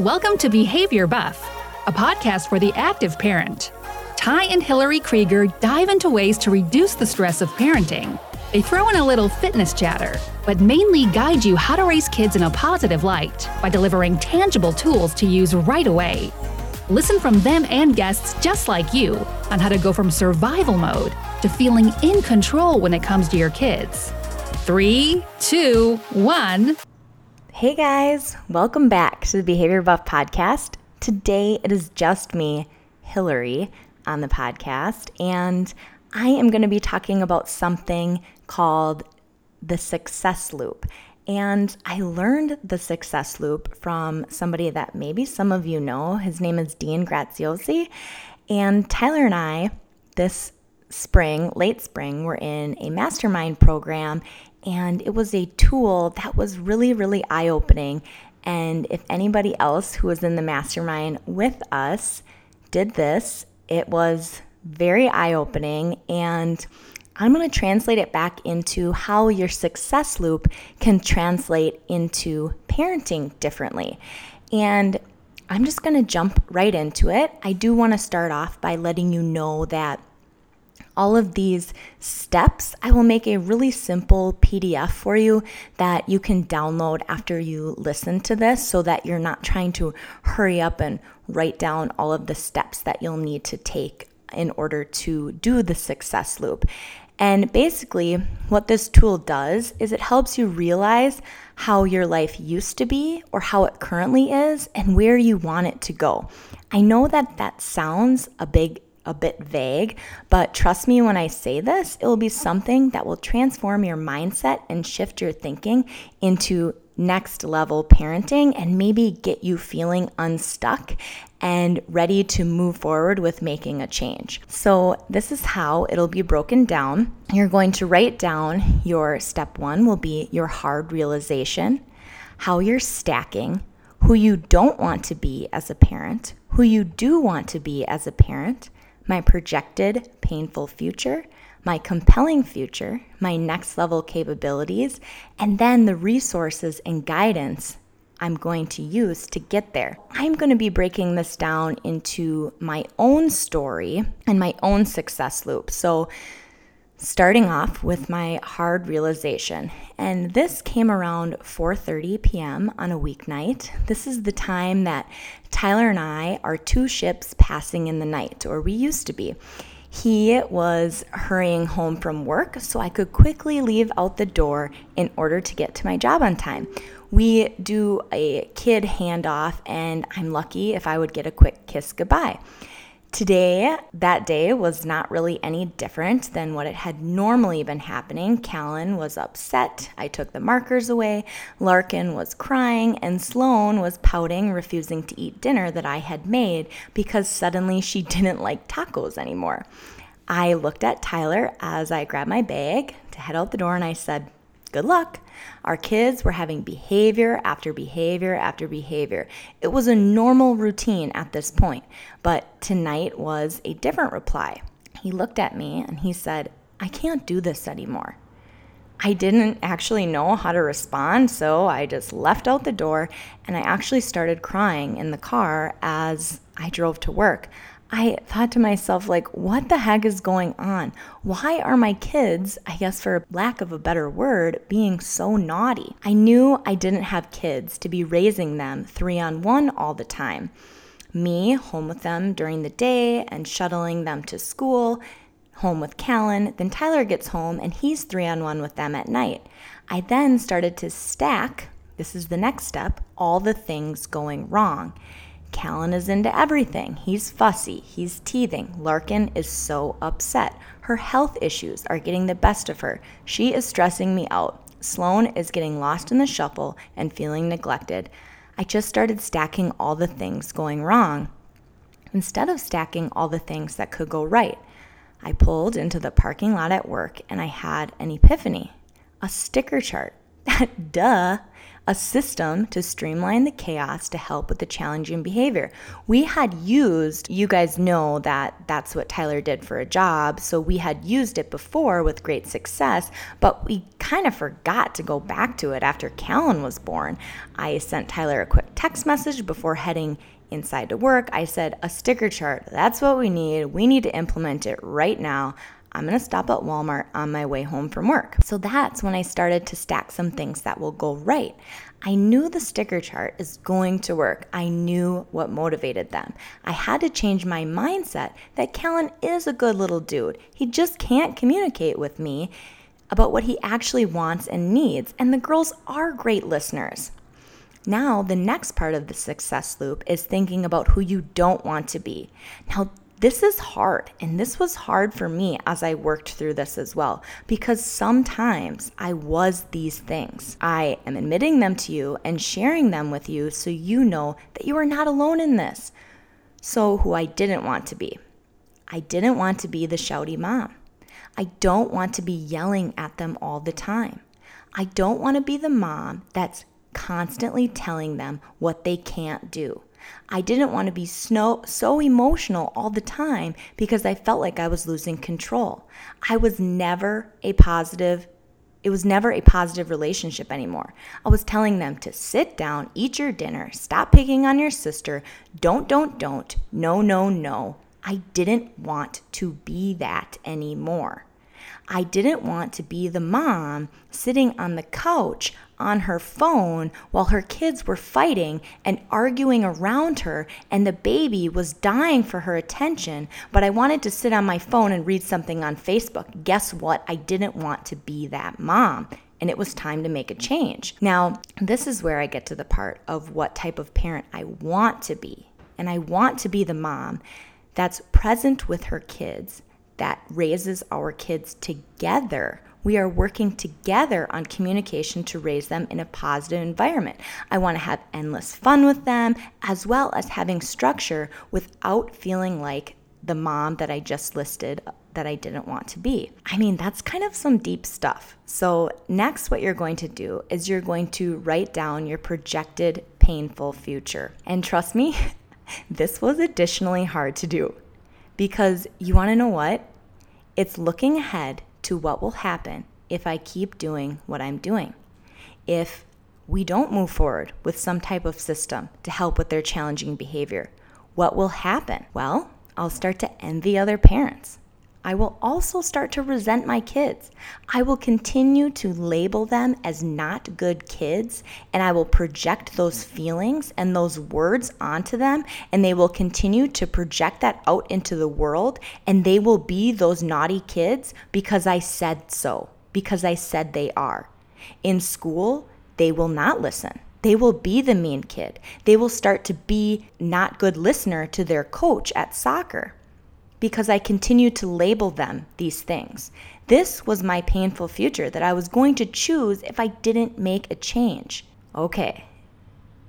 Welcome to Behavior Buff, a podcast for the active parent. Ty and Hillary Krieger dive into ways to reduce the stress of parenting. They throw in a little fitness chatter, but mainly guide you how to raise kids in a positive light by delivering tangible tools to use right away. Listen from them and guests just like you on how to go from survival mode to feeling in control when it comes to your kids. Three, two, one. Hey guys, welcome back to the Behavior Buff podcast. Today it is just me, Hillary, on the podcast, and I am going to be talking about something called the success loop. And I learned the success loop from somebody that maybe some of you know. His name is Dean Graziosi. And Tyler and I, this spring, late spring, were in a mastermind program, and it was a tool that was really, really eye opening. And if anybody else who was in the mastermind with us did this, it was very eye opening. And I'm going to translate it back into how your success loop can translate into parenting differently. And I'm just going to jump right into it. I do want to start off by letting you know that all of these steps, I will make a really simple PDF for you that you can download after you listen to this so that you're not trying to hurry up and write down all of the steps that you'll need to take in order to do the success loop. And basically, what this tool does is it helps you realize how your life used to be or how it currently is and where you want it to go. I know that that sounds a big a bit vague, but trust me when I say this, it will be something that will transform your mindset and shift your thinking into next level parenting and maybe get you feeling unstuck and ready to move forward with making a change. So, this is how it'll be broken down. You're going to write down your step one will be your hard realization, how you're stacking, who you don't want to be as a parent, who you do want to be as a parent, my projected painful future, my compelling future, my next level capabilities, and then the resources and guidance I'm going to use to get there. I'm going to be breaking this down into my own story and my own success loop. So, starting off with my hard realization and this came around 4:30 p.m. on a weeknight this is the time that Tyler and I are two ships passing in the night or we used to be he was hurrying home from work so I could quickly leave out the door in order to get to my job on time we do a kid handoff, and I'm lucky if I would get a quick kiss goodbye. Today, that day was not really any different than what it had normally been happening. Callan was upset. I took the markers away. Larkin was crying, and Sloan was pouting, refusing to eat dinner that I had made because suddenly she didn't like tacos anymore. I looked at Tyler as I grabbed my bag to head out the door and I said, Good luck. Our kids were having behavior after behavior after behavior. It was a normal routine at this point, but tonight was a different reply. He looked at me and he said, I can't do this anymore. I didn't actually know how to respond, so I just left out the door and I actually started crying in the car as I drove to work. I thought to myself, like, what the heck is going on? Why are my kids, I guess for lack of a better word, being so naughty? I knew I didn't have kids to be raising them three on one all the time. Me, home with them during the day and shuttling them to school, home with Callan. Then Tyler gets home and he's three on one with them at night. I then started to stack, this is the next step, all the things going wrong. Callan is into everything. He's fussy. He's teething. Larkin is so upset. Her health issues are getting the best of her. She is stressing me out. Sloan is getting lost in the shuffle and feeling neglected. I just started stacking all the things going wrong instead of stacking all the things that could go right. I pulled into the parking lot at work and I had an epiphany a sticker chart Duh a system to streamline the chaos to help with the challenging behavior. We had used, you guys know that that's what Tyler did for a job, so we had used it before with great success, but we kind of forgot to go back to it after Callan was born. I sent Tyler a quick text message before heading inside to work. I said, A sticker chart, that's what we need. We need to implement it right now. I'm to stop at Walmart on my way home from work. So that's when I started to stack some things that will go right. I knew the sticker chart is going to work. I knew what motivated them. I had to change my mindset that Callan is a good little dude. He just can't communicate with me about what he actually wants and needs, and the girls are great listeners. Now, the next part of the success loop is thinking about who you don't want to be. Now, this is hard, and this was hard for me as I worked through this as well, because sometimes I was these things. I am admitting them to you and sharing them with you so you know that you are not alone in this. So, who I didn't want to be. I didn't want to be the shouty mom. I don't want to be yelling at them all the time. I don't want to be the mom that's constantly telling them what they can't do. I didn't want to be snow, so emotional all the time because I felt like I was losing control. I was never a positive it was never a positive relationship anymore. I was telling them to sit down, eat your dinner, stop picking on your sister, don't, don't, don't, no, no, no. I didn't want to be that anymore. I didn't want to be the mom sitting on the couch on her phone while her kids were fighting and arguing around her, and the baby was dying for her attention. But I wanted to sit on my phone and read something on Facebook. Guess what? I didn't want to be that mom. And it was time to make a change. Now, this is where I get to the part of what type of parent I want to be. And I want to be the mom that's present with her kids that raises our kids together. We are working together on communication to raise them in a positive environment. I want to have endless fun with them, as well as having structure without feeling like the mom that I just listed that I didn't want to be. I mean, that's kind of some deep stuff. So, next, what you're going to do is you're going to write down your projected painful future. And trust me, this was additionally hard to do because you want to know what? It's looking ahead to what will happen if I keep doing what I'm doing. If we don't move forward with some type of system to help with their challenging behavior, what will happen? Well, I'll start to envy other parents. I will also start to resent my kids. I will continue to label them as not good kids, and I will project those feelings and those words onto them, and they will continue to project that out into the world, and they will be those naughty kids because I said so, because I said they are. In school, they will not listen they will be the mean kid. They will start to be not good listener to their coach at soccer because I continued to label them these things. This was my painful future that I was going to choose if I didn't make a change. Okay,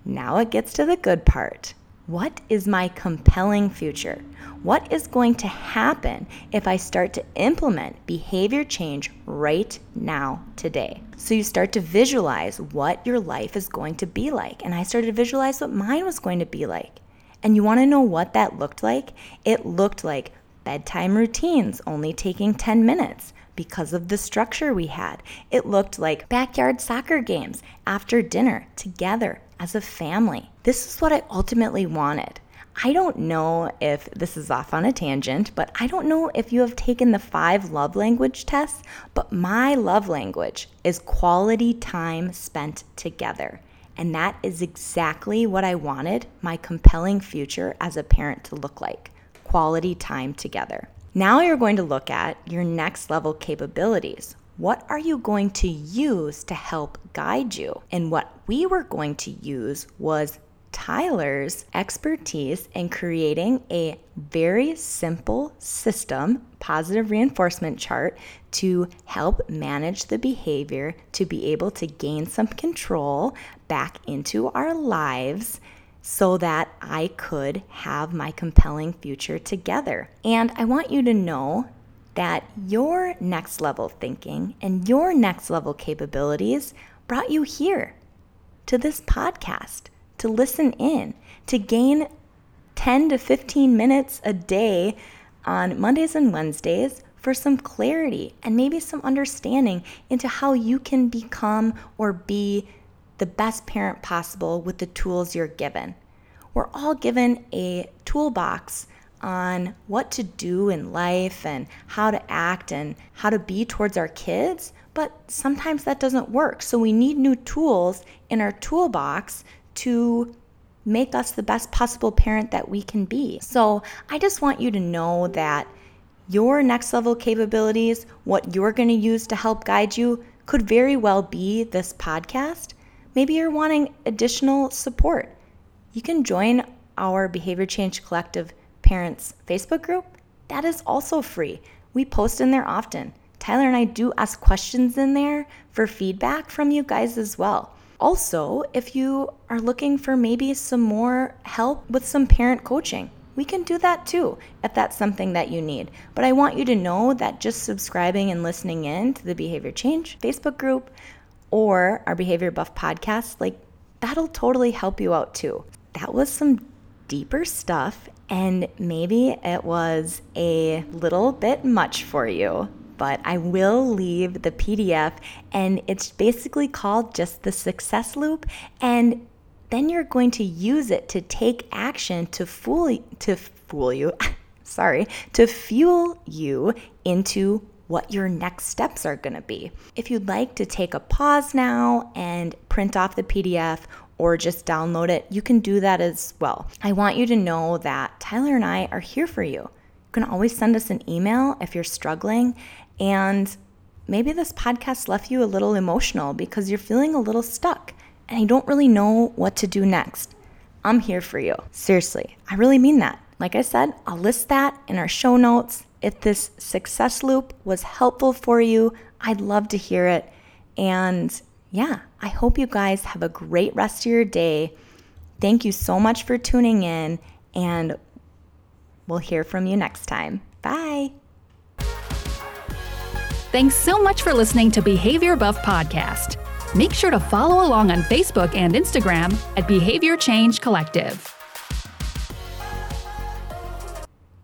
now it gets to the good part. What is my compelling future? What is going to happen if I start to implement behavior change right now, today? So you start to visualize what your life is going to be like. And I started to visualize what mine was going to be like. And you want to know what that looked like? It looked like bedtime routines only taking 10 minutes because of the structure we had. It looked like backyard soccer games after dinner together as a family. This is what I ultimately wanted. I don't know if this is off on a tangent, but I don't know if you have taken the five love language tests, but my love language is quality time spent together. And that is exactly what I wanted my compelling future as a parent to look like quality time together. Now you're going to look at your next level capabilities. What are you going to use to help guide you? And what we were going to use was Tyler's expertise in creating a very simple system, positive reinforcement chart, to help manage the behavior, to be able to gain some control back into our lives so that I could have my compelling future together. And I want you to know that your next level thinking and your next level capabilities brought you here to this podcast to listen in, to gain 10 to 15 minutes a day on Mondays and Wednesdays for some clarity and maybe some understanding into how you can become or be the best parent possible with the tools you're given. We're all given a toolbox on what to do in life and how to act and how to be towards our kids, but sometimes that doesn't work. So we need new tools in our toolbox to make us the best possible parent that we can be. So I just want you to know that your next level capabilities, what you're going to use to help guide you, could very well be this podcast. Maybe you're wanting additional support. You can join our Behavior Change Collective Parents Facebook group. That is also free. We post in there often. Tyler and I do ask questions in there for feedback from you guys as well. Also, if you are looking for maybe some more help with some parent coaching, we can do that too if that's something that you need. But I want you to know that just subscribing and listening in to the Behavior Change Facebook group or our Behavior Buff podcast, like that'll totally help you out too. That was some deeper stuff, and maybe it was a little bit much for you but I will leave the PDF and it's basically called just the success loop and then you're going to use it to take action to fool to fool you sorry to fuel you into what your next steps are going to be. If you'd like to take a pause now and print off the PDF or just download it, you can do that as well. I want you to know that Tyler and I are here for you. You can always send us an email if you're struggling and maybe this podcast left you a little emotional because you're feeling a little stuck and you don't really know what to do next. I'm here for you. Seriously, I really mean that. Like I said, I'll list that in our show notes. If this success loop was helpful for you, I'd love to hear it. And yeah, I hope you guys have a great rest of your day. Thank you so much for tuning in, and we'll hear from you next time. Bye. Thanks so much for listening to Behavior Buff Podcast. Make sure to follow along on Facebook and Instagram at Behavior Change Collective.